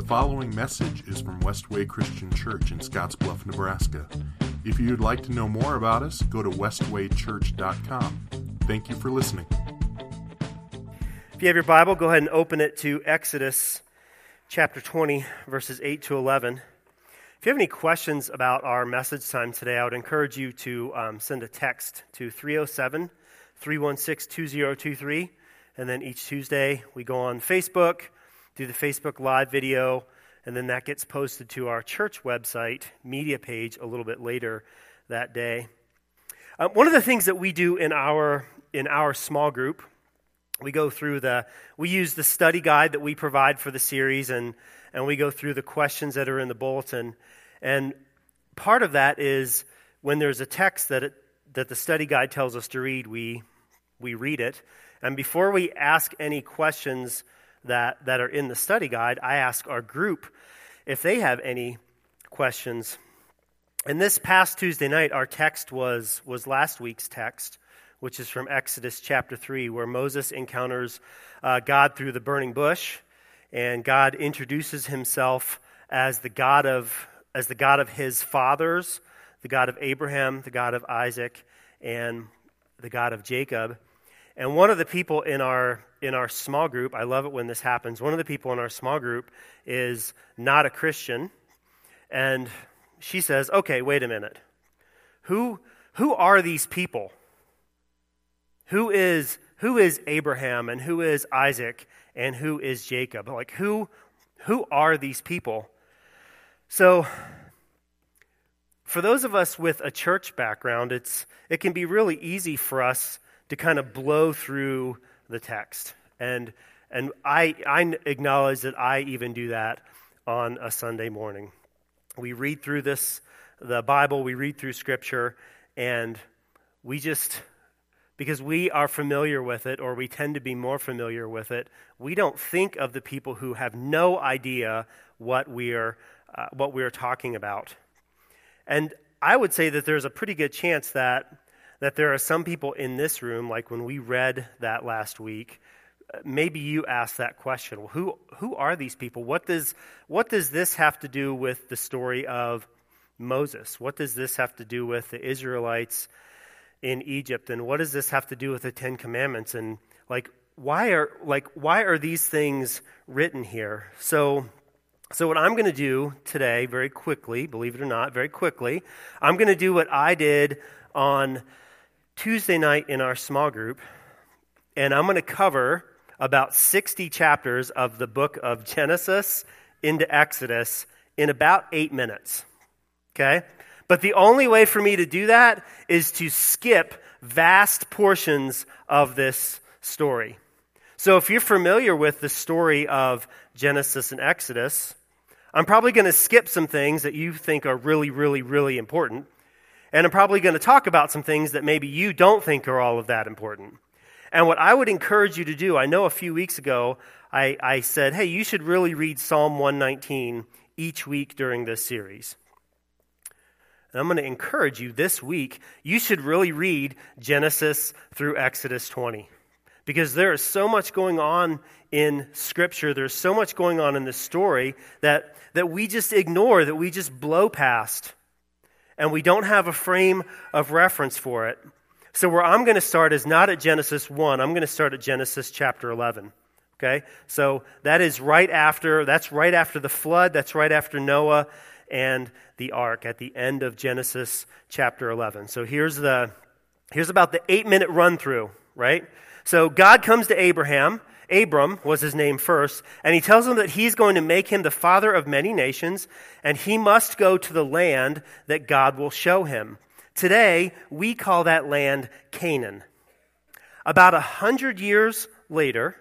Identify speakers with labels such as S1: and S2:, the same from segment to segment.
S1: The following message is from Westway Christian Church in Scottsbluff, Nebraska. If you'd like to know more about us, go to westwaychurch.com. Thank you for listening.
S2: If you have your Bible, go ahead and open it to Exodus chapter 20, verses 8 to 11. If you have any questions about our message time today, I would encourage you to um, send a text to 307 316 2023. And then each Tuesday, we go on Facebook do the Facebook Live video, and then that gets posted to our church website media page a little bit later that day. Uh, one of the things that we do in our in our small group, we go through the we use the study guide that we provide for the series, and and we go through the questions that are in the bulletin, and part of that is when there's a text that it, that the study guide tells us to read, we we read it, and before we ask any questions that, that are in the study guide, I ask our group if they have any questions. And this past Tuesday night, our text was, was last week's text, which is from Exodus chapter 3, where Moses encounters uh, God through the burning bush, and God introduces himself as the God of, as the God of his fathers, the God of Abraham, the God of Isaac, and the God of Jacob. And one of the people in our in our small group, I love it when this happens. One of the people in our small group is not a Christian, and she says, "Okay, wait a minute. Who who are these people? Who is who is Abraham and who is Isaac and who is Jacob? Like who who are these people?" So for those of us with a church background, it's it can be really easy for us to kind of blow through the text. And, and I, I acknowledge that I even do that on a Sunday morning. We read through this, the Bible, we read through Scripture, and we just, because we are familiar with it, or we tend to be more familiar with it, we don't think of the people who have no idea what we're, uh, what we're talking about. And I would say that there's a pretty good chance that that there are some people in this room, like when we read that last week, uh, maybe you asked that question. Well, who, who are these people? What does, what does this have to do with the story of Moses? What does this have to do with the Israelites in Egypt? And what does this have to do with the Ten Commandments? And like, why are, like, why are these things written here? So, so what I'm going to do today, very quickly, believe it or not, very quickly, I'm going to do what I did on Tuesday night in our small group, and I'm going to cover about 60 chapters of the book of Genesis into Exodus in about eight minutes. Okay? But the only way for me to do that is to skip vast portions of this story. So if you're familiar with the story of Genesis and Exodus, I'm probably going to skip some things that you think are really, really, really important. And I'm probably going to talk about some things that maybe you don't think are all of that important. And what I would encourage you to do, I know a few weeks ago I, I said, hey, you should really read Psalm 119 each week during this series. And I'm going to encourage you this week, you should really read Genesis through Exodus 20. Because there is so much going on in Scripture, there's so much going on in this story that, that we just ignore, that we just blow past and we don't have a frame of reference for it. So, where I'm going to start is not at Genesis 1, I'm going to start at Genesis chapter 11. Okay? So, that is right after, that's right after the flood, that's right after Noah and the ark at the end of Genesis chapter 11. So, here's the, here's about the eight minute run through, right? So, God comes to Abraham Abram was his name first, and he tells him that he's going to make him the father of many nations, and he must go to the land that God will show him. Today, we call that land Canaan. About a hundred years later,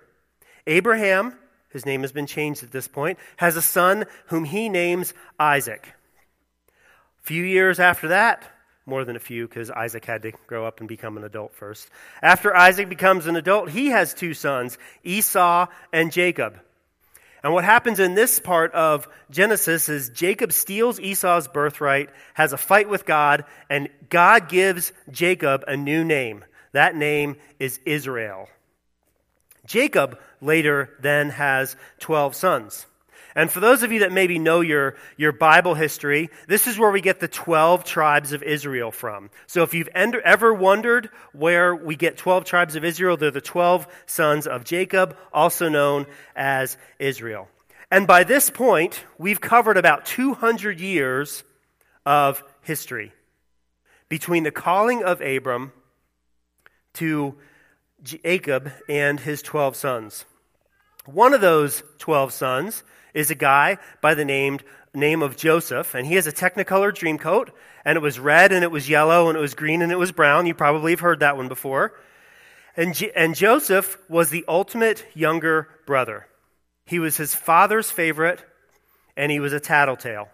S2: Abraham, his name has been changed at this point, has a son whom he names Isaac. A few years after that, more than a few because Isaac had to grow up and become an adult first. After Isaac becomes an adult, he has two sons, Esau and Jacob. And what happens in this part of Genesis is Jacob steals Esau's birthright, has a fight with God, and God gives Jacob a new name. That name is Israel. Jacob later then has 12 sons. And for those of you that maybe know your, your Bible history, this is where we get the 12 tribes of Israel from. So if you've ever wondered where we get 12 tribes of Israel, they're the 12 sons of Jacob, also known as Israel. And by this point, we've covered about 200 years of history between the calling of Abram to Jacob and his 12 sons. One of those 12 sons is a guy by the name, name of Joseph, and he has a technicolor dream coat, and it was red, and it was yellow, and it was green, and it was brown. You probably have heard that one before. And, and Joseph was the ultimate younger brother. He was his father's favorite, and he was a tattletale.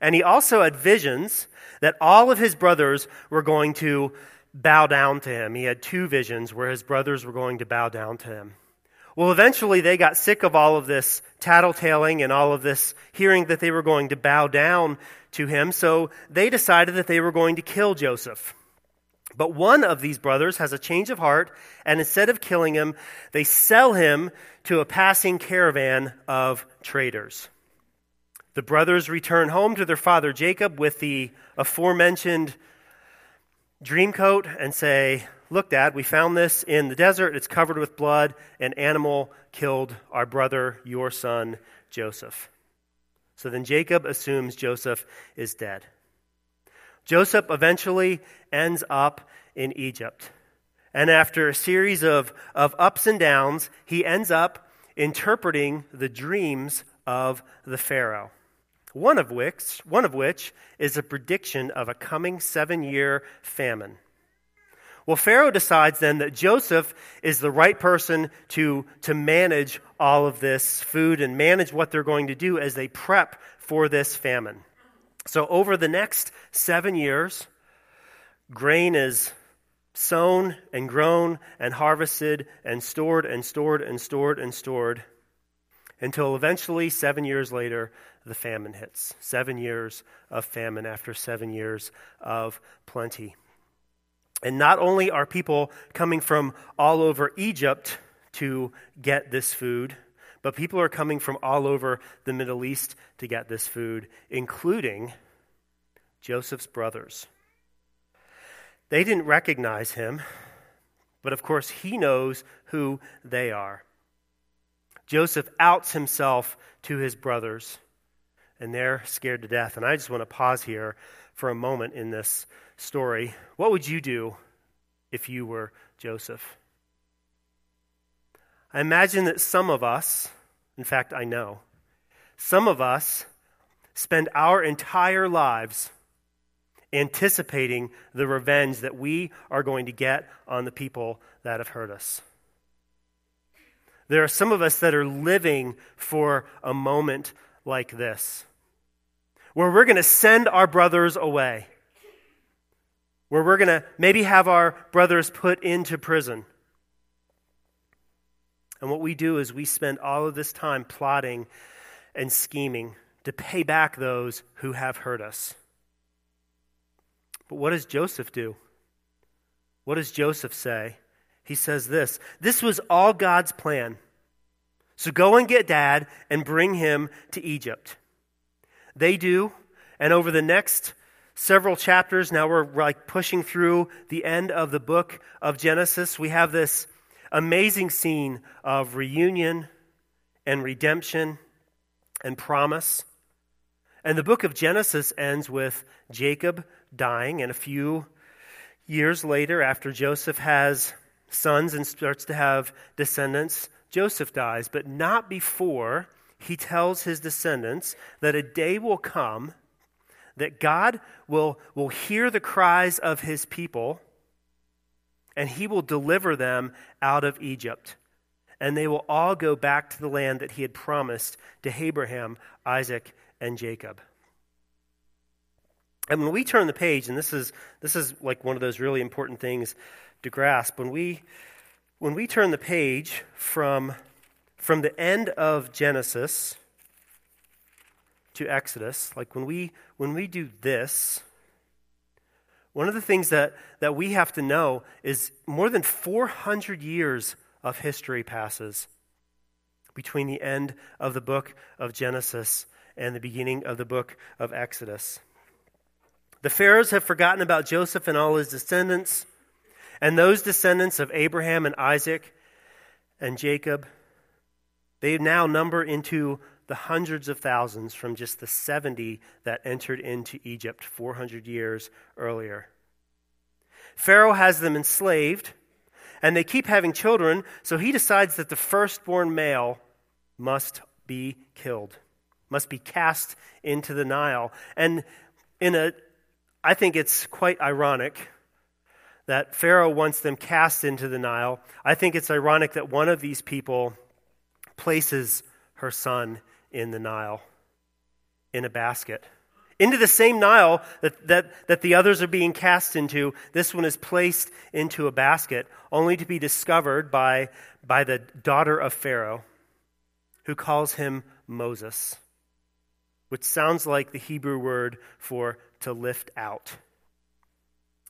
S2: And he also had visions that all of his brothers were going to bow down to him. He had two visions where his brothers were going to bow down to him. Well, eventually they got sick of all of this tattletaling and all of this hearing that they were going to bow down to him, so they decided that they were going to kill Joseph. But one of these brothers has a change of heart, and instead of killing him, they sell him to a passing caravan of traders. The brothers return home to their father Jacob with the aforementioned dream coat and say, Look, Dad, we found this in the desert. It's covered with blood. An animal killed our brother, your son, Joseph. So then Jacob assumes Joseph is dead. Joseph eventually ends up in Egypt. And after a series of, of ups and downs, he ends up interpreting the dreams of the Pharaoh. One of which, one of which is a prediction of a coming seven year famine. Well, Pharaoh decides then that Joseph is the right person to, to manage all of this food and manage what they're going to do as they prep for this famine. So, over the next seven years, grain is sown and grown and harvested and stored and stored and stored and stored until eventually, seven years later, the famine hits. Seven years of famine after seven years of plenty. And not only are people coming from all over Egypt to get this food, but people are coming from all over the Middle East to get this food, including Joseph's brothers. They didn't recognize him, but of course he knows who they are. Joseph outs himself to his brothers, and they're scared to death. And I just want to pause here for a moment in this story, what would you do if you were Joseph? I imagine that some of us, in fact, I know, some of us spend our entire lives anticipating the revenge that we are going to get on the people that have hurt us. There are some of us that are living for a moment like this where we're going to send our brothers away, where we're going to maybe have our brothers put into prison. And what we do is we spend all of this time plotting and scheming to pay back those who have hurt us. But what does Joseph do? What does Joseph say? He says this This was all God's plan. So go and get dad and bring him to Egypt. They do. And over the next several chapters, now we're like pushing through the end of the book of Genesis, we have this amazing scene of reunion and redemption and promise. And the book of Genesis ends with Jacob dying, and a few years later, after Joseph has sons and starts to have descendants, Joseph dies, but not before he tells his descendants that a day will come that God will, will hear the cries of his people and he will deliver them out of Egypt. And they will all go back to the land that he had promised to Abraham, Isaac, and Jacob. And when we turn the page, and this is, this is like one of those really important things to grasp, when we, when we turn the page from from the end of Genesis to Exodus, like when we when we do this, one of the things that, that we have to know is more than 400 years of history passes between the end of the book of Genesis and the beginning of the book of Exodus. The Pharaohs have forgotten about Joseph and all his descendants, and those descendants of Abraham and Isaac and Jacob. They now number into the hundreds of thousands from just the 70 that entered into Egypt 400 years earlier. Pharaoh has them enslaved, and they keep having children, so he decides that the firstborn male must be killed, must be cast into the Nile. And in a I think it's quite ironic that Pharaoh wants them cast into the Nile. I think it's ironic that one of these people places her son in the Nile in a basket into the same Nile that, that, that the others are being cast into. This one is placed into a basket, only to be discovered by, by the daughter of Pharaoh, who calls him Moses, which sounds like the Hebrew word for to lift out.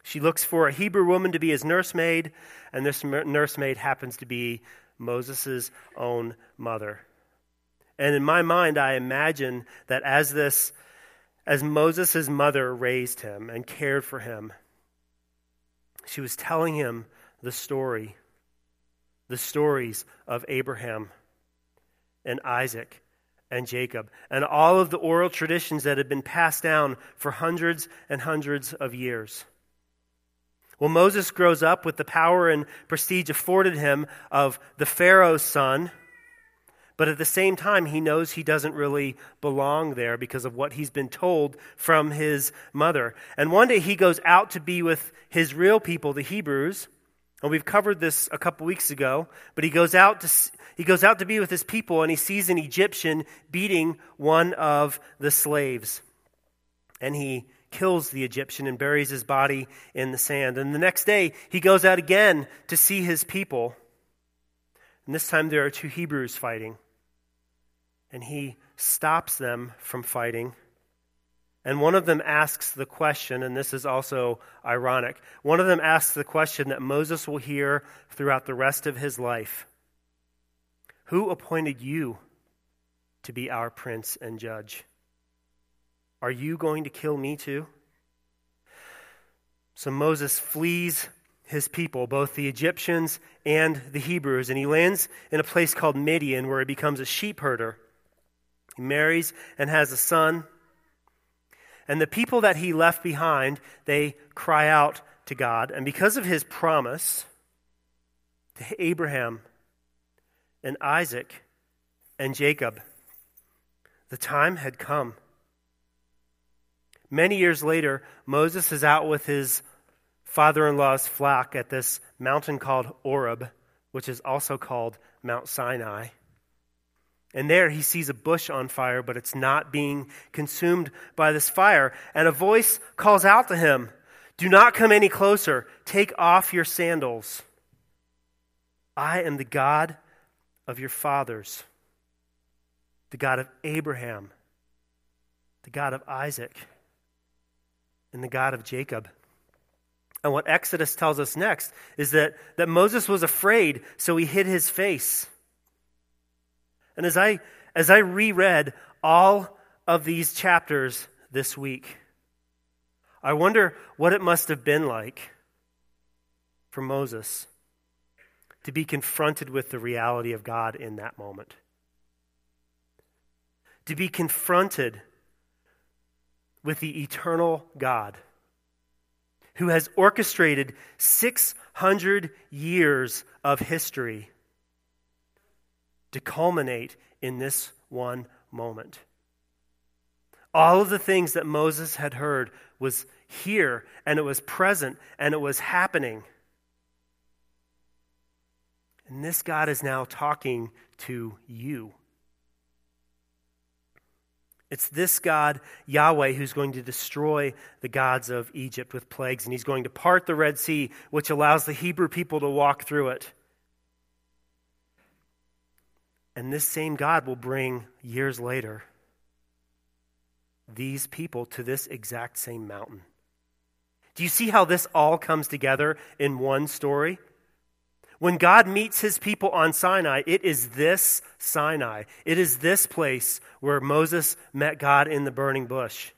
S2: She looks for a Hebrew woman to be his nursemaid, and this nursemaid happens to be Moses' own mother. And in my mind, I imagine that as this as Moses' mother raised him and cared for him, she was telling him the story, the stories of Abraham and Isaac and Jacob, and all of the oral traditions that had been passed down for hundreds and hundreds of years. Well, Moses grows up with the power and prestige afforded him of the Pharaoh's son but at the same time, he knows he doesn't really belong there because of what he's been told from his mother. And one day he goes out to be with his real people, the Hebrews. And we've covered this a couple weeks ago, but he goes out to he goes out to be with his people and he sees an Egyptian beating one of the slaves. And he kills the Egyptian and buries his body in the sand. And the next day he goes out again to see his people. And this time there are two Hebrews fighting and he stops them from fighting. And one of them asks the question, and this is also ironic. One of them asks the question that Moses will hear throughout the rest of his life Who appointed you to be our prince and judge? Are you going to kill me too? So Moses flees his people, both the Egyptians and the Hebrews, and he lands in a place called Midian where he becomes a sheep herder. He marries and has a son. And the people that he left behind, they cry out to God. And because of his promise to Abraham and Isaac and Jacob, the time had come. Many years later, Moses is out with his father in law's flock at this mountain called Horeb, which is also called Mount Sinai. And there he sees a bush on fire, but it's not being consumed by this fire. And a voice calls out to him Do not come any closer. Take off your sandals. I am the God of your fathers, the God of Abraham, the God of Isaac, and the God of Jacob. And what Exodus tells us next is that, that Moses was afraid, so he hid his face. And as I, as I reread all of these chapters this week, I wonder what it must have been like for Moses to be confronted with the reality of God in that moment. To be confronted with the eternal God who has orchestrated 600 years of history to culminate in this one moment. All of the things that Moses had heard was here, and it was present, and it was happening. And this God is now talking to you. It's this God, Yahweh, who's going to destroy the gods of Egypt with plagues, and he's going to part the Red Sea, which allows the Hebrew people to walk through it. And this same God will bring years later these people to this exact same mountain. Do you see how this all comes together in one story? When God meets his people on Sinai, it is this Sinai. It is this place where Moses met God in the burning bush.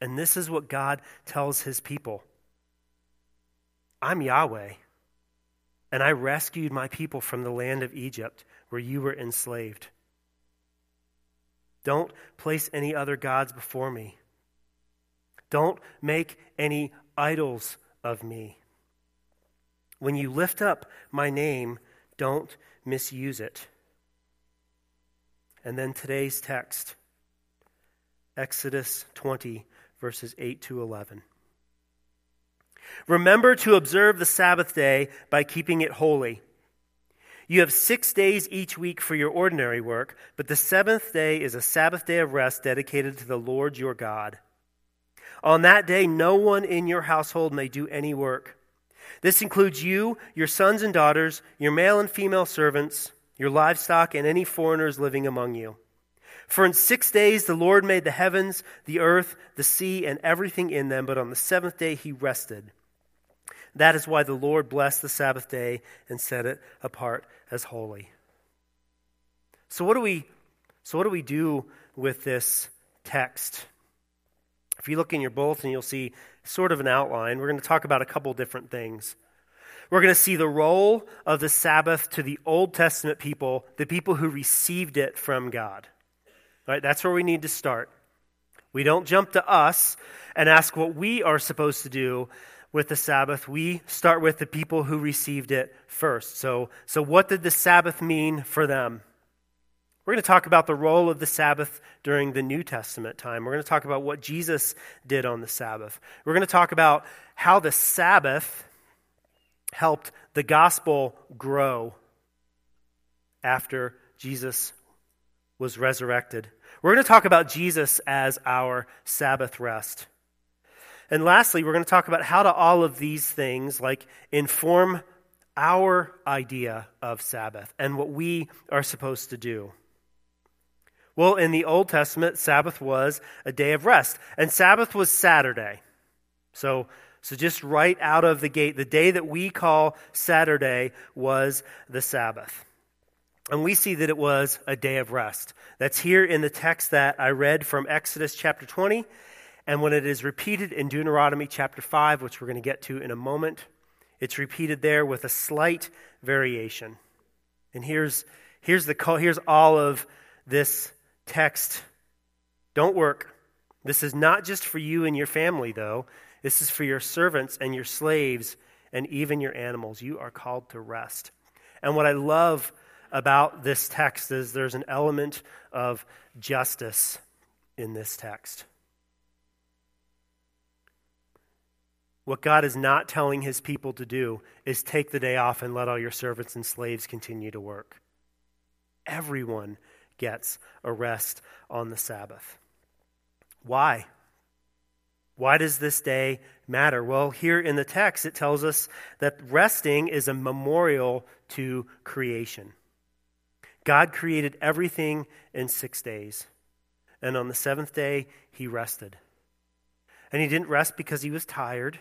S2: And this is what God tells his people I'm Yahweh, and I rescued my people from the land of Egypt where you were enslaved. Don't place any other gods before me. Don't make any idols of me. When you lift up my name, don't misuse it. And then today's text Exodus 20, verses 8 to 11. Remember to observe the Sabbath day by keeping it holy. You have six days each week for your ordinary work, but the seventh day is a Sabbath day of rest dedicated to the Lord your God. On that day, no one in your household may do any work. This includes you, your sons and daughters, your male and female servants, your livestock, and any foreigners living among you. For in six days the Lord made the heavens, the earth, the sea, and everything in them, but on the seventh day he rested. That is why the Lord blessed the Sabbath day and set it apart as holy. So what do we so what do we do with this text? If you look in your bulletin, you'll see sort of an outline. We're going to talk about a couple different things. We're going to see the role of the Sabbath to the Old Testament people, the people who received it from God. Right? That's where we need to start. We don't jump to us and ask what we are supposed to do with the Sabbath, we start with the people who received it first. So, so what did the Sabbath mean for them? We're going to talk about the role of the Sabbath during the New Testament time. We're going to talk about what Jesus did on the Sabbath. We're going to talk about how the Sabbath helped the gospel grow after Jesus was resurrected. We're going to talk about Jesus as our Sabbath rest. And lastly, we're going to talk about how do all of these things like inform our idea of Sabbath and what we are supposed to do. Well, in the Old Testament, Sabbath was a day of rest, and Sabbath was Saturday. So, so just right out of the gate, the day that we call Saturday was the Sabbath. And we see that it was a day of rest. That's here in the text that I read from Exodus chapter 20 and when it is repeated in Deuteronomy chapter 5, which we're going to get to in a moment, it's repeated there with a slight variation. And here's, here's, the, here's all of this text. Don't work. This is not just for you and your family, though. This is for your servants and your slaves and even your animals. You are called to rest. And what I love about this text is there's an element of justice in this text. What God is not telling his people to do is take the day off and let all your servants and slaves continue to work. Everyone gets a rest on the Sabbath. Why? Why does this day matter? Well, here in the text, it tells us that resting is a memorial to creation. God created everything in six days, and on the seventh day, he rested. And he didn't rest because he was tired.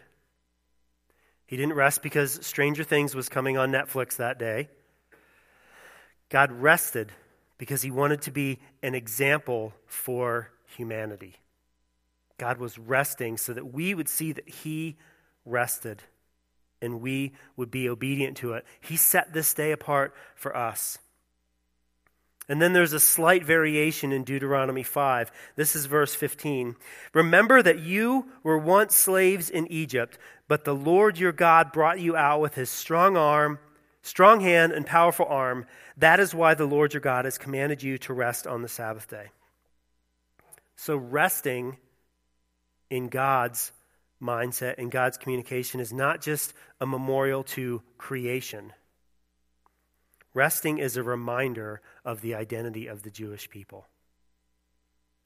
S2: He didn't rest because Stranger Things was coming on Netflix that day. God rested because he wanted to be an example for humanity. God was resting so that we would see that he rested and we would be obedient to it. He set this day apart for us. And then there's a slight variation in Deuteronomy 5. This is verse 15. Remember that you were once slaves in Egypt, but the Lord your God brought you out with his strong arm, strong hand, and powerful arm. That is why the Lord your God has commanded you to rest on the Sabbath day. So, resting in God's mindset, in God's communication, is not just a memorial to creation. Resting is a reminder of the identity of the Jewish people.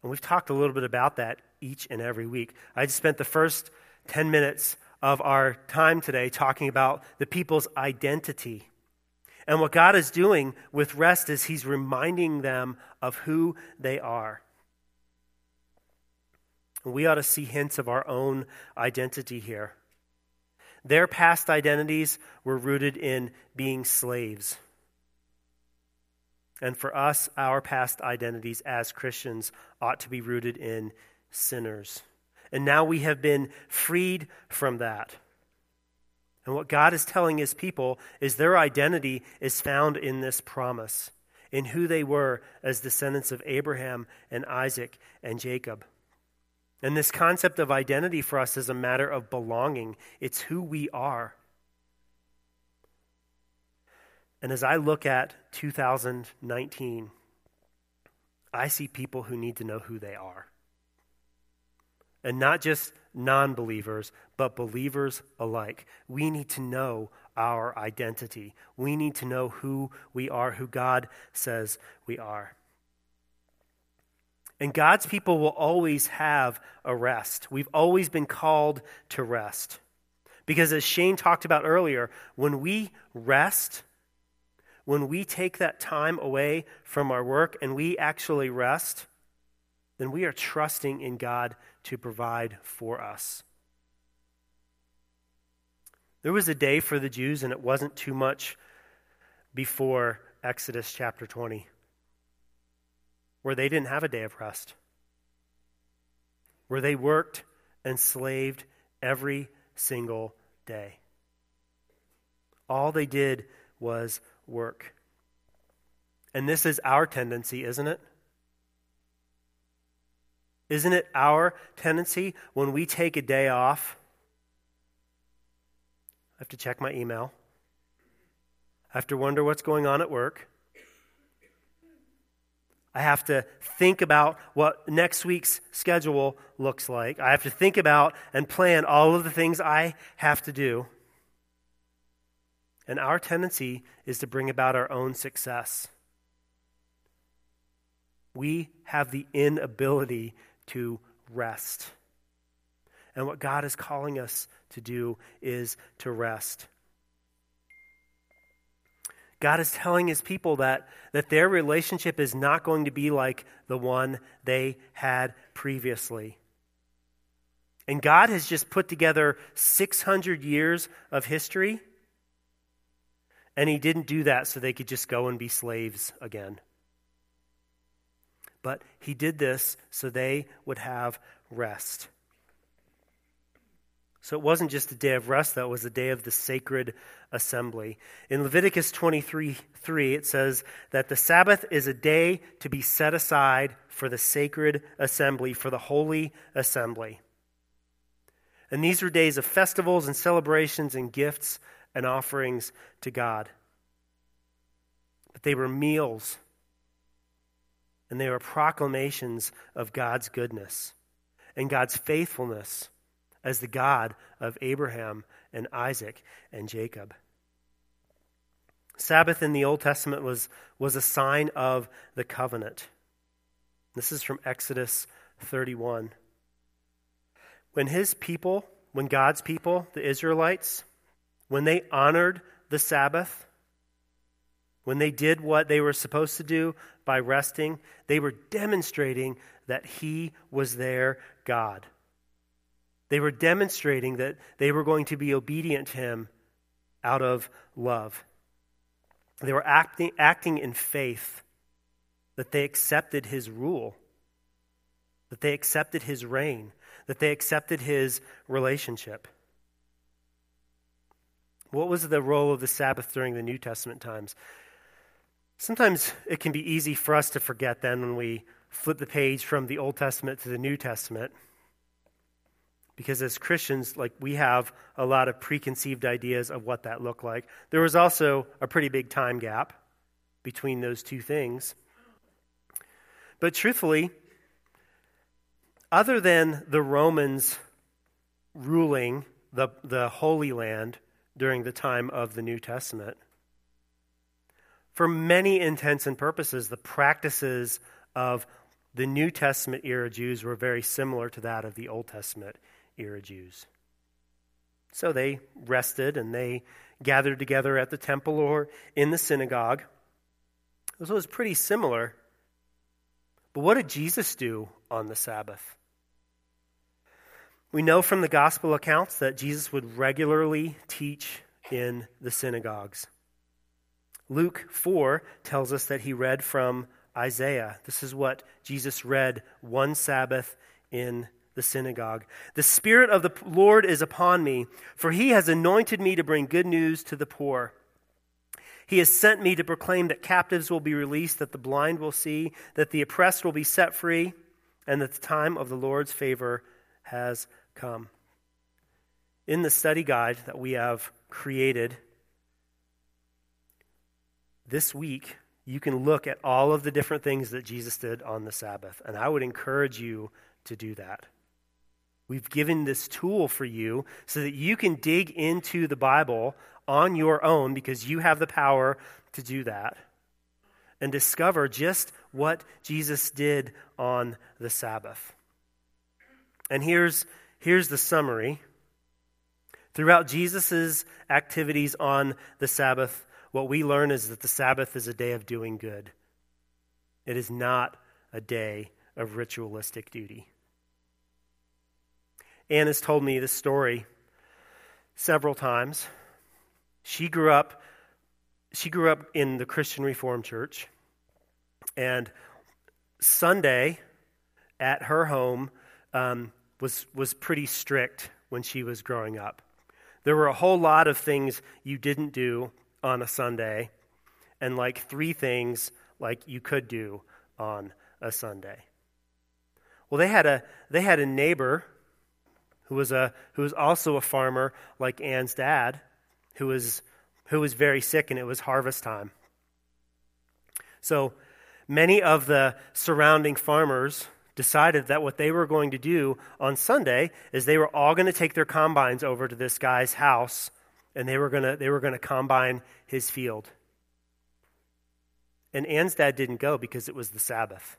S2: And we've talked a little bit about that each and every week. I just spent the first 10 minutes of our time today talking about the people's identity. And what God is doing with rest is He's reminding them of who they are. We ought to see hints of our own identity here. Their past identities were rooted in being slaves. And for us, our past identities as Christians ought to be rooted in sinners. And now we have been freed from that. And what God is telling his people is their identity is found in this promise, in who they were as descendants of Abraham and Isaac and Jacob. And this concept of identity for us is a matter of belonging, it's who we are. And as I look at 2019, I see people who need to know who they are. And not just non believers, but believers alike. We need to know our identity. We need to know who we are, who God says we are. And God's people will always have a rest. We've always been called to rest. Because as Shane talked about earlier, when we rest, when we take that time away from our work and we actually rest, then we are trusting in God to provide for us. There was a day for the Jews, and it wasn't too much before Exodus chapter 20, where they didn't have a day of rest, where they worked and slaved every single day. All they did was work. And this is our tendency, isn't it? Isn't it our tendency when we take a day off? I have to check my email. I have to wonder what's going on at work. I have to think about what next week's schedule looks like. I have to think about and plan all of the things I have to do. And our tendency is to bring about our own success. We have the inability to rest. And what God is calling us to do is to rest. God is telling his people that, that their relationship is not going to be like the one they had previously. And God has just put together 600 years of history, and he didn't do that so they could just go and be slaves again but he did this so they would have rest. So it wasn't just a day of rest, that was a day of the sacred assembly. In Leviticus 23 3, it says that the Sabbath is a day to be set aside for the sacred assembly, for the holy assembly. And these were days of festivals and celebrations and gifts and offerings to God. But they were meals and they were proclamations of God's goodness and God's faithfulness as the God of Abraham and Isaac and Jacob. Sabbath in the Old Testament was, was a sign of the covenant. This is from Exodus 31. When his people, when God's people, the Israelites, when they honored the Sabbath, when they did what they were supposed to do by resting, they were demonstrating that He was their God. They were demonstrating that they were going to be obedient to Him out of love. They were acting, acting in faith that they accepted His rule, that they accepted His reign, that they accepted His relationship. What was the role of the Sabbath during the New Testament times? Sometimes it can be easy for us to forget then when we flip the page from the Old Testament to the New Testament. Because as Christians, like we have a lot of preconceived ideas of what that looked like. There was also a pretty big time gap between those two things. But truthfully, other than the Romans ruling the, the Holy Land during the time of the New Testament, for many intents and purposes, the practices of the New Testament era Jews were very similar to that of the Old Testament era Jews. So they rested and they gathered together at the temple or in the synagogue. This was pretty similar. But what did Jesus do on the Sabbath? We know from the gospel accounts that Jesus would regularly teach in the synagogues. Luke 4 tells us that he read from Isaiah. This is what Jesus read one Sabbath in the synagogue. The Spirit of the Lord is upon me, for he has anointed me to bring good news to the poor. He has sent me to proclaim that captives will be released, that the blind will see, that the oppressed will be set free, and that the time of the Lord's favor has come. In the study guide that we have created this week, you can look at all of the different things that Jesus did on the Sabbath, and I would encourage you to do that. We've given this tool for you so that you can dig into the Bible on your own because you have the power to do that and discover just what Jesus did on the Sabbath. And here's, here's the summary. Throughout Jesus' activities on the Sabbath, what we learn is that the Sabbath is a day of doing good. It is not a day of ritualistic duty. Anne has told me this story several times. She grew up she grew up in the Christian Reformed Church and Sunday at her home um, was was pretty strict when she was growing up. There were a whole lot of things you didn't do on a Sunday, and like three things like you could do on a Sunday. Well, they had a they had a neighbor who was, a, who was also a farmer like Anne's dad, who was, who was very sick, and it was harvest time. So many of the surrounding farmers decided that what they were going to do on Sunday is they were all going to take their combines over to this guy's house and they were to they were to combine his field. And Anne's dad didn't go because it was the Sabbath.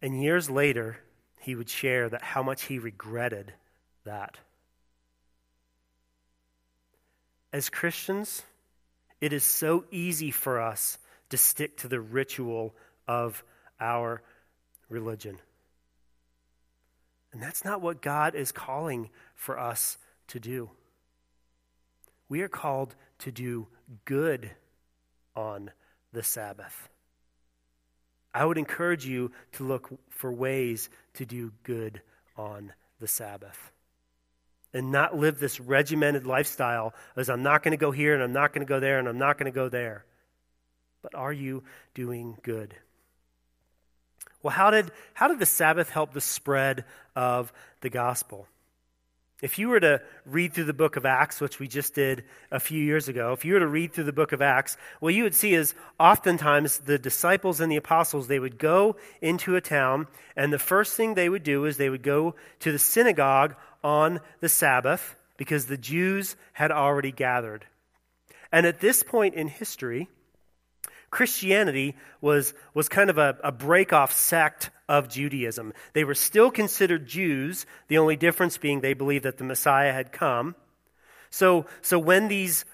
S2: And years later, he would share that how much he regretted that. As Christians, it is so easy for us to stick to the ritual of our religion. And that's not what God is calling for us to do. We are called to do good on the Sabbath. I would encourage you to look for ways to do good on the Sabbath and not live this regimented lifestyle as I'm not going to go here and I'm not going to go there and I'm not going to go there. But are you doing good? Well, how did, how did the Sabbath help the spread of the gospel? If you were to read through the book of Acts, which we just did a few years ago, if you were to read through the book of Acts, what you would see is oftentimes the disciples and the apostles, they would go into a town, and the first thing they would do is they would go to the synagogue on the Sabbath because the Jews had already gathered. And at this point in history, Christianity was, was kind of a, a break off sect of Judaism. They were still considered Jews, the only difference being they believed that the Messiah had come. So, so when these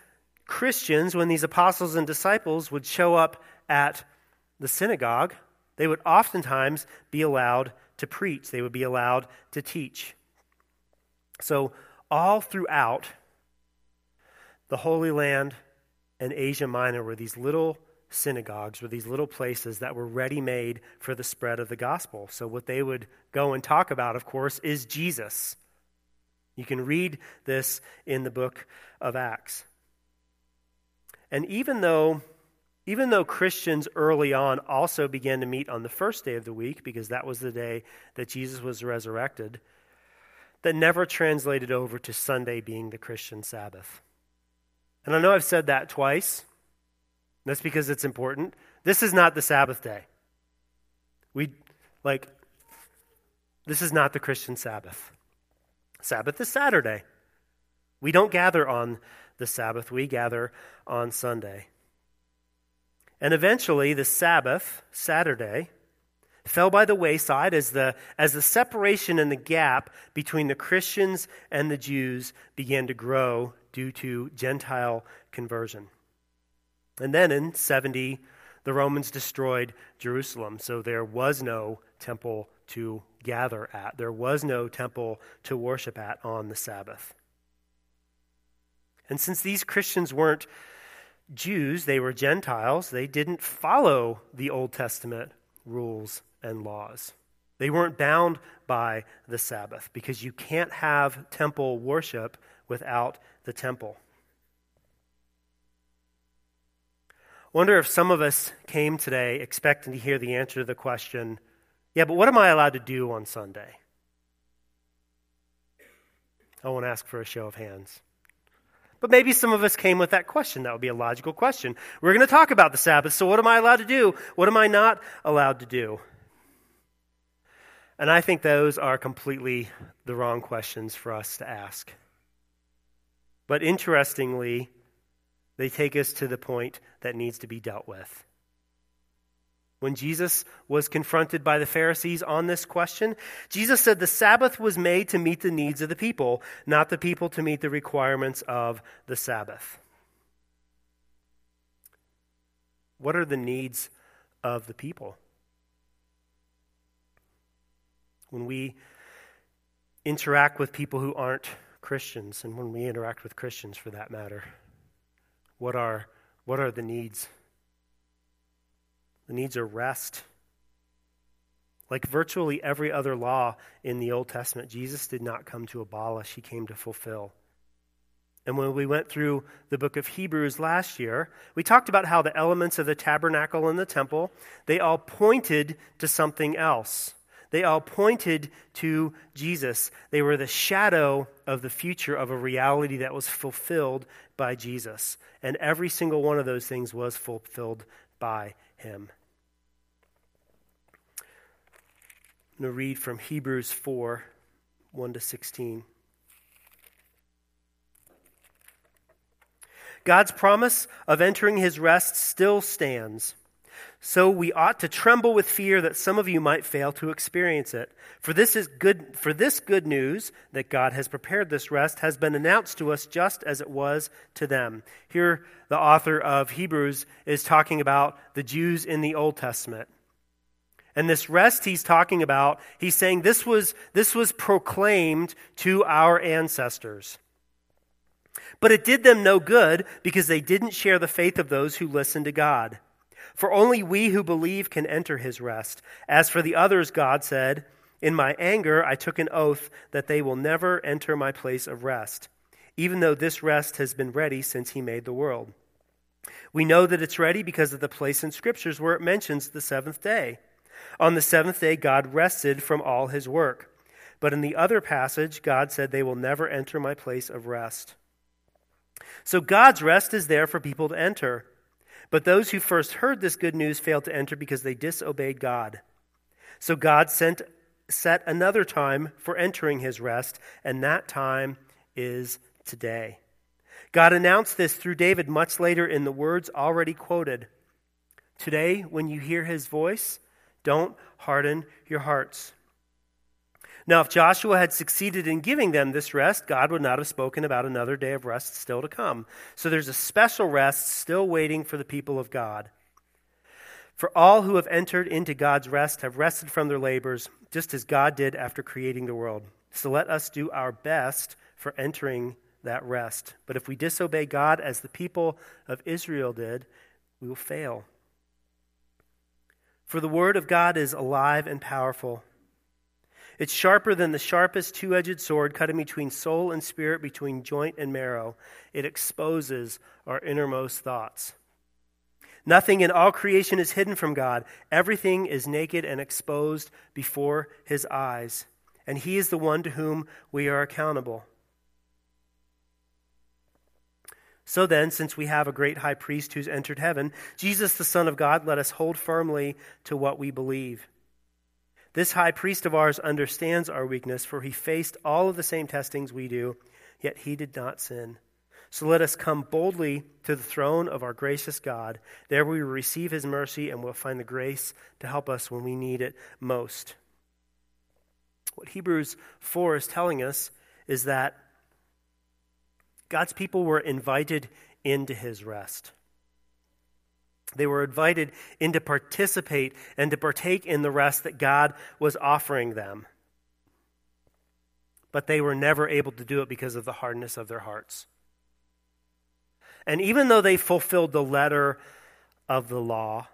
S2: Christians, when these apostles and disciples would show up at the synagogue, they would oftentimes be allowed to preach, they would be allowed to teach. So, all throughout the Holy Land and Asia Minor were these little synagogues were these little places that were ready made for the spread of the gospel. So, what they would go and talk about, of course, is Jesus. You can read this in the book of Acts. And even though even though Christians early on also began to meet on the first day of the week, because that was the day that Jesus was resurrected, that never translated over to Sunday being the Christian Sabbath. And I know I've said that twice, that's because it's important. This is not the Sabbath day. We, like, this is not the Christian Sabbath. Sabbath is Saturday. We don't gather on the Sabbath, we gather on Sunday. And eventually, the Sabbath, Saturday, fell by the wayside as the, as the separation and the gap between the Christians and the Jews began to grow due to Gentile conversion. And then in 70, the Romans destroyed Jerusalem, so there was no temple to gather at. There was no temple to worship at on the Sabbath. And since these Christians weren't Jews, they were Gentiles, they didn't follow the Old Testament rules and laws. They weren't bound by the Sabbath because you can't have temple worship without the temple. Wonder if some of us came today expecting to hear the answer to the question, yeah, but what am I allowed to do on Sunday? I won't ask for a show of hands. But maybe some of us came with that question. That would be a logical question. We're going to talk about the Sabbath, so what am I allowed to do? What am I not allowed to do? And I think those are completely the wrong questions for us to ask. But interestingly, they take us to the point that needs to be dealt with. When Jesus was confronted by the Pharisees on this question, Jesus said the Sabbath was made to meet the needs of the people, not the people to meet the requirements of the Sabbath. What are the needs of the people? When we interact with people who aren't Christians, and when we interact with Christians for that matter, what are, what are the needs? The needs are rest. Like virtually every other law in the Old Testament, Jesus did not come to abolish, he came to fulfill. And when we went through the book of Hebrews last year, we talked about how the elements of the tabernacle and the temple, they all pointed to something else. They all pointed to Jesus. They were the shadow of the future of a reality that was fulfilled by Jesus. And every single one of those things was fulfilled by him. I'm going to read from Hebrews 4 1 to 16. God's promise of entering his rest still stands. So we ought to tremble with fear that some of you might fail to experience it. For this is good for this good news that God has prepared this rest has been announced to us just as it was to them. Here the author of Hebrews is talking about the Jews in the Old Testament. And this rest he's talking about, he's saying this was this was proclaimed to our ancestors. But it did them no good because they didn't share the faith of those who listened to God. For only we who believe can enter his rest. As for the others, God said, In my anger I took an oath that they will never enter my place of rest, even though this rest has been ready since he made the world. We know that it's ready because of the place in scriptures where it mentions the seventh day. On the seventh day, God rested from all his work. But in the other passage, God said, They will never enter my place of rest. So God's rest is there for people to enter. But those who first heard this good news failed to enter because they disobeyed God. So God sent, set another time for entering his rest, and that time is today. God announced this through David much later in the words already quoted. Today, when you hear his voice, don't harden your hearts. Now, if Joshua had succeeded in giving them this rest, God would not have spoken about another day of rest still to come. So there's a special rest still waiting for the people of God. For all who have entered into God's rest have rested from their labors, just as God did after creating the world. So let us do our best for entering that rest. But if we disobey God as the people of Israel did, we will fail. For the word of God is alive and powerful it's sharper than the sharpest two edged sword, cutting between soul and spirit, between joint and marrow. It exposes our innermost thoughts. Nothing in all creation is hidden from God. Everything is naked and exposed before his eyes, and he is the one to whom we are accountable. So then, since we have a great high priest who's entered heaven, Jesus, the Son of God, let us hold firmly to what we believe. This high priest of ours understands our weakness, for he faced all of the same testings we do, yet he did not sin. So let us come boldly to the throne of our gracious God. There we will receive his mercy and we'll find the grace to help us when we need it most. What Hebrews 4 is telling us is that God's people were invited into his rest. They were invited in to participate and to partake in the rest that God was offering them. But they were never able to do it because of the hardness of their hearts. And even though they fulfilled the letter of the law,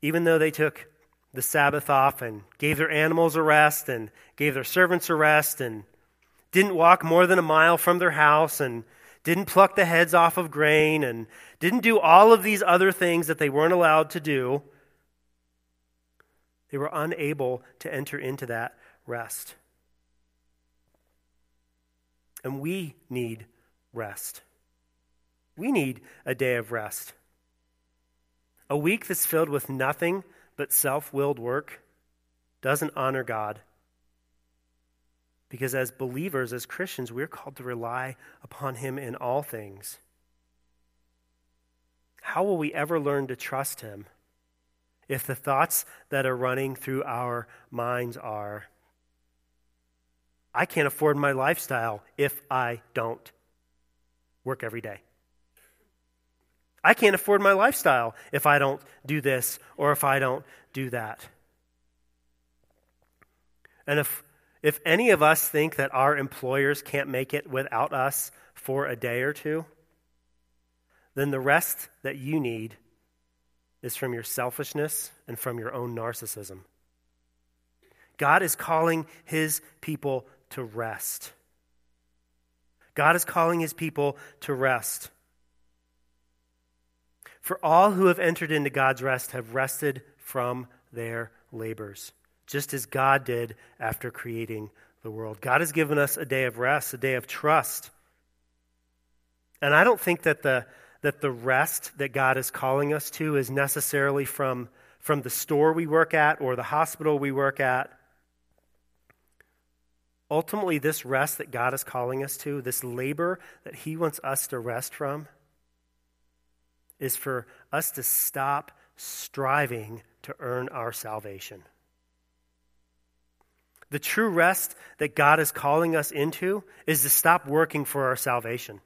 S2: even though they took the Sabbath off and gave their animals a rest and gave their servants a rest and didn't walk more than a mile from their house and didn't pluck the heads off of grain and didn't do all of these other things that they weren't allowed to do, they were unable to enter into that rest. And we need rest. We need a day of rest. A week that's filled with nothing but self willed work doesn't honor God. Because as believers, as Christians, we're called to rely upon Him in all things. How will we ever learn to trust Him if the thoughts that are running through our minds are, I can't afford my lifestyle if I don't work every day? I can't afford my lifestyle if I don't do this or if I don't do that. And if if any of us think that our employers can't make it without us for a day or two, then the rest that you need is from your selfishness and from your own narcissism. God is calling his people to rest. God is calling his people to rest. For all who have entered into God's rest have rested from their labors just as God did after creating the world. God has given us a day of rest, a day of trust. And I don't think that the, that the rest that God is calling us to is necessarily from, from the store we work at or the hospital we work at. Ultimately, this rest that God is calling us to, this labor that He wants us to rest from, is for us to stop striving to earn our salvation. The true rest that God is calling us into is to stop working for our salvation.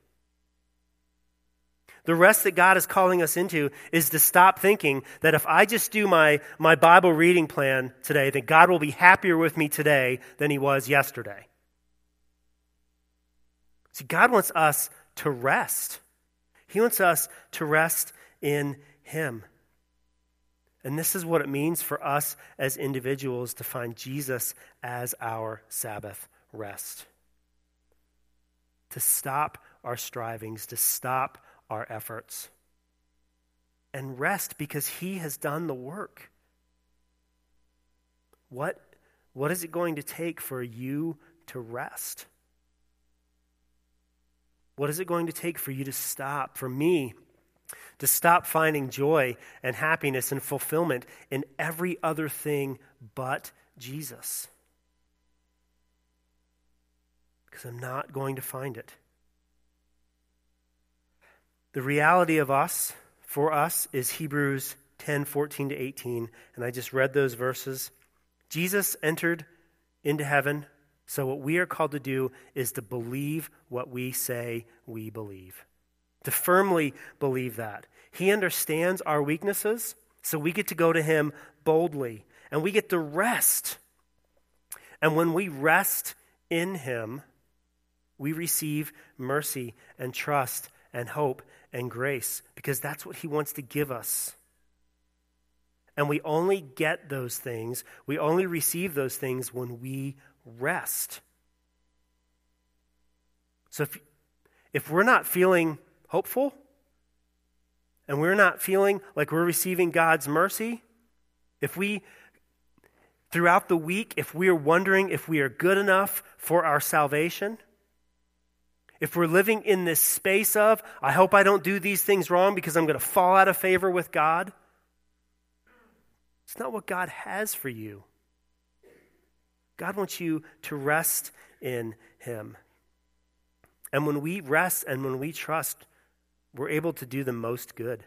S2: The rest that God is calling us into is to stop thinking that if I just do my, my Bible reading plan today, that God will be happier with me today than he was yesterday. See, God wants us to rest. He wants us to rest in him. And this is what it means for us as individuals to find Jesus as our Sabbath rest. To stop our strivings, to stop our efforts, and rest because He has done the work. What, what is it going to take for you to rest? What is it going to take for you to stop, for me to stop finding joy and happiness and fulfillment in every other thing but Jesus. Because I'm not going to find it. The reality of us, for us, is Hebrews 10 14 to 18. And I just read those verses. Jesus entered into heaven, so what we are called to do is to believe what we say we believe to firmly believe that. He understands our weaknesses, so we get to go to Him boldly and we get to rest. And when we rest in Him, we receive mercy and trust and hope and grace because that's what He wants to give us. And we only get those things, we only receive those things when we rest. So if, if we're not feeling hopeful and we're not feeling like we're receiving God's mercy, if we, throughout the week, if we are wondering if we are good enough for our salvation, if we're living in this space of, I hope I don't do these things wrong because I'm going to fall out of favor with God, it's not what God has for you. God wants you to rest in Him. And when we rest and when we trust, we're able to do the most good.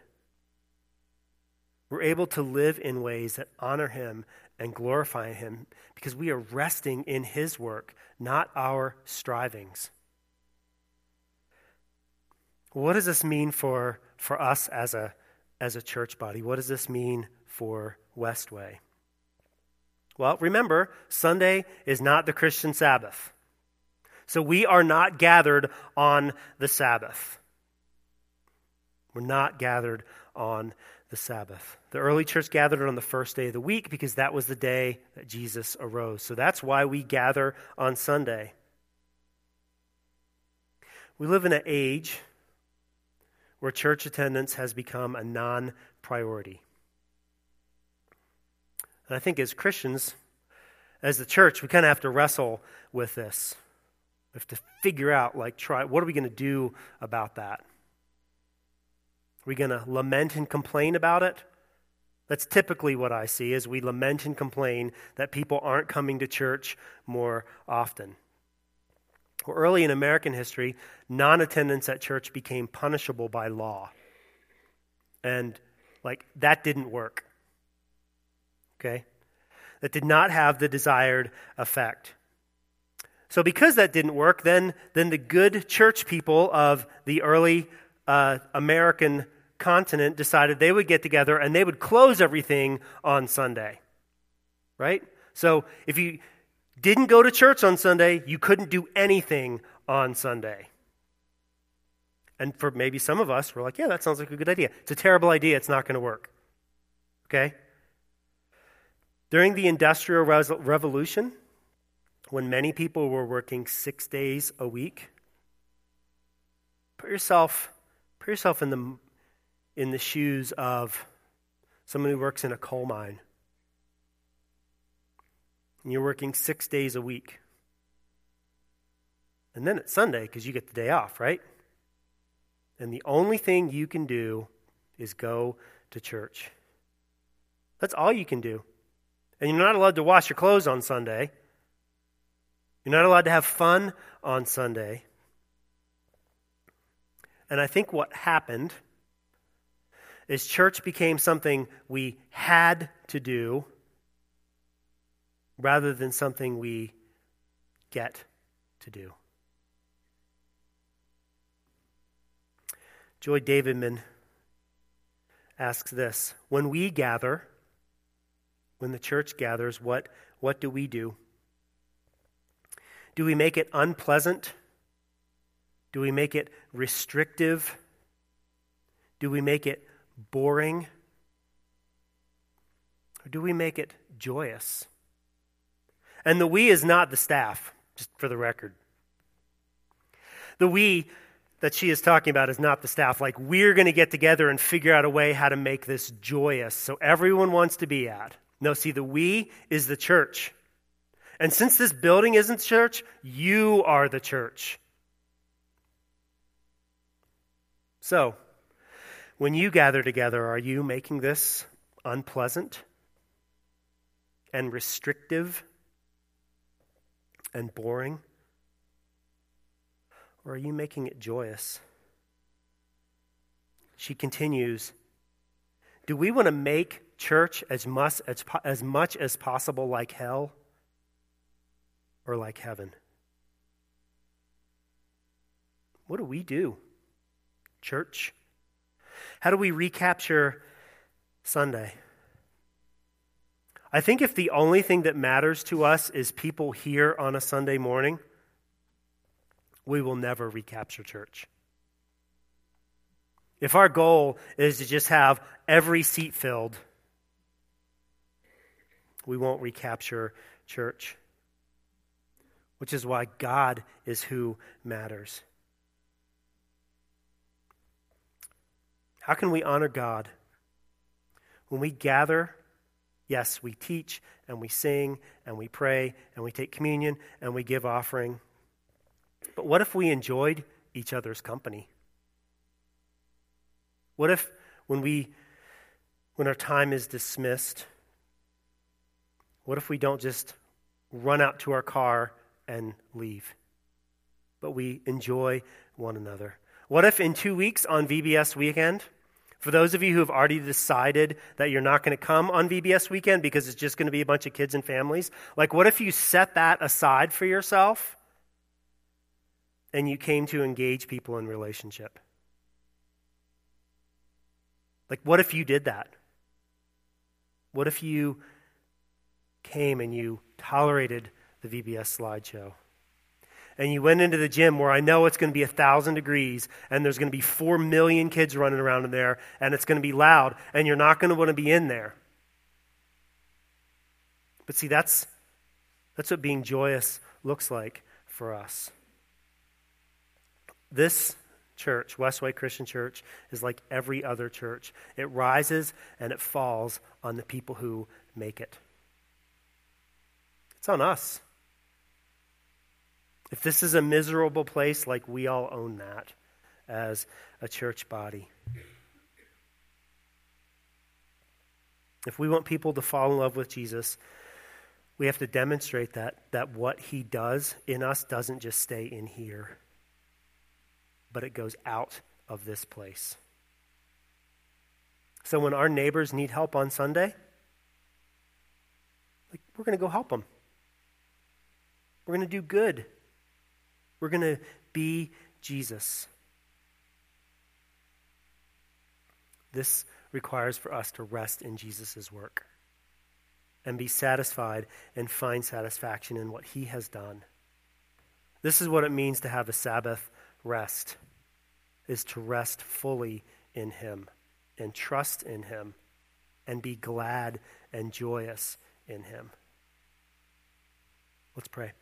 S2: We're able to live in ways that honor Him and glorify Him because we are resting in His work, not our strivings. What does this mean for, for us as a, as a church body? What does this mean for Westway? Well, remember, Sunday is not the Christian Sabbath. So we are not gathered on the Sabbath. We're not gathered on the Sabbath. The early church gathered on the first day of the week because that was the day that Jesus arose. So that's why we gather on Sunday. We live in an age where church attendance has become a non priority. And I think as Christians, as the church, we kind of have to wrestle with this. We have to figure out, like, try, what are we going to do about that? Are we going to lament and complain about it? That's typically what I see is we lament and complain that people aren't coming to church more often. Well, early in American history, non attendance at church became punishable by law. And, like, that didn't work. Okay? That did not have the desired effect. So, because that didn't work, then, then the good church people of the early uh, American continent decided they would get together and they would close everything on Sunday. Right? So if you didn't go to church on Sunday, you couldn't do anything on Sunday. And for maybe some of us, we're like, yeah, that sounds like a good idea. It's a terrible idea. It's not going to work. Okay? During the Industrial Revolution, when many people were working six days a week, put yourself Put yourself in the, in the shoes of someone who works in a coal mine. And you're working six days a week. And then it's Sunday because you get the day off, right? And the only thing you can do is go to church. That's all you can do. And you're not allowed to wash your clothes on Sunday. You're not allowed to have fun on Sunday. And I think what happened is church became something we had to do rather than something we get to do. Joy Davidman asks this When we gather, when the church gathers, what, what do we do? Do we make it unpleasant do we make it restrictive? Do we make it boring? Or do we make it joyous? And the we is not the staff, just for the record. The we that she is talking about is not the staff. Like, we're going to get together and figure out a way how to make this joyous so everyone wants to be at. No, see, the we is the church. And since this building isn't church, you are the church. So, when you gather together, are you making this unpleasant and restrictive and boring? Or are you making it joyous? She continues Do we want to make church as much as, as much as possible like hell or like heaven? What do we do? Church? How do we recapture Sunday? I think if the only thing that matters to us is people here on a Sunday morning, we will never recapture church. If our goal is to just have every seat filled, we won't recapture church. Which is why God is who matters. How can we honor God? When we gather, yes, we teach and we sing and we pray and we take communion and we give offering. But what if we enjoyed each other's company? What if when we when our time is dismissed, what if we don't just run out to our car and leave? But we enjoy one another. What if in two weeks on VBS weekend, for those of you who have already decided that you're not going to come on VBS weekend because it's just going to be a bunch of kids and families, like what if you set that aside for yourself and you came to engage people in relationship? Like, what if you did that? What if you came and you tolerated the VBS slideshow? And you went into the gym where I know it's going to be a thousand degrees and there's going to be four million kids running around in there and it's going to be loud and you're not going to want to be in there. But see, that's, that's what being joyous looks like for us. This church, Westway Christian Church, is like every other church. It rises and it falls on the people who make it. It's on us. If this is a miserable place, like we all own that as a church body. If we want people to fall in love with Jesus, we have to demonstrate that, that what he does in us doesn't just stay in here but it goes out of this place. So when our neighbors need help on Sunday, like we're going to go help them. We're going to do good. We're going to be Jesus. This requires for us to rest in Jesus' work and be satisfied and find satisfaction in what he has done. This is what it means to have a Sabbath rest is to rest fully in Him and trust in Him and be glad and joyous in Him. Let's pray.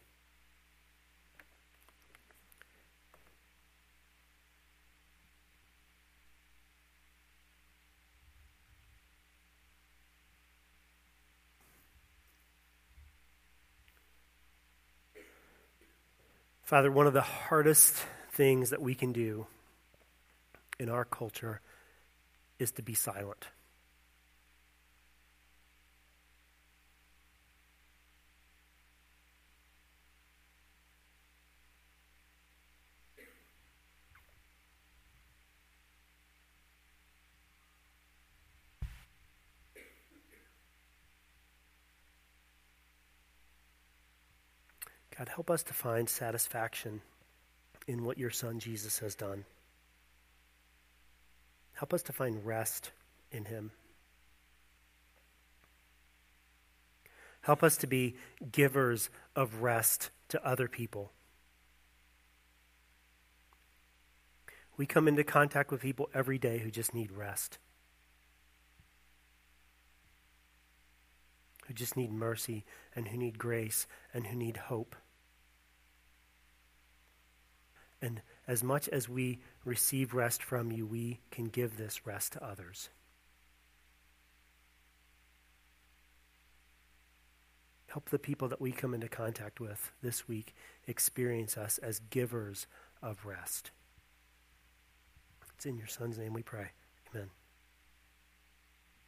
S2: Father, one of the hardest things that we can do in our culture is to be silent. God, help us to find satisfaction in what your son Jesus has done. Help us to find rest in him. Help us to be givers of rest to other people. We come into contact with people every day who just need rest, who just need mercy, and who need grace, and who need hope. And as much as we receive rest from you, we can give this rest to others. Help the people that we come into contact with this week experience us as givers of rest. It's in your Son's name we pray. Amen.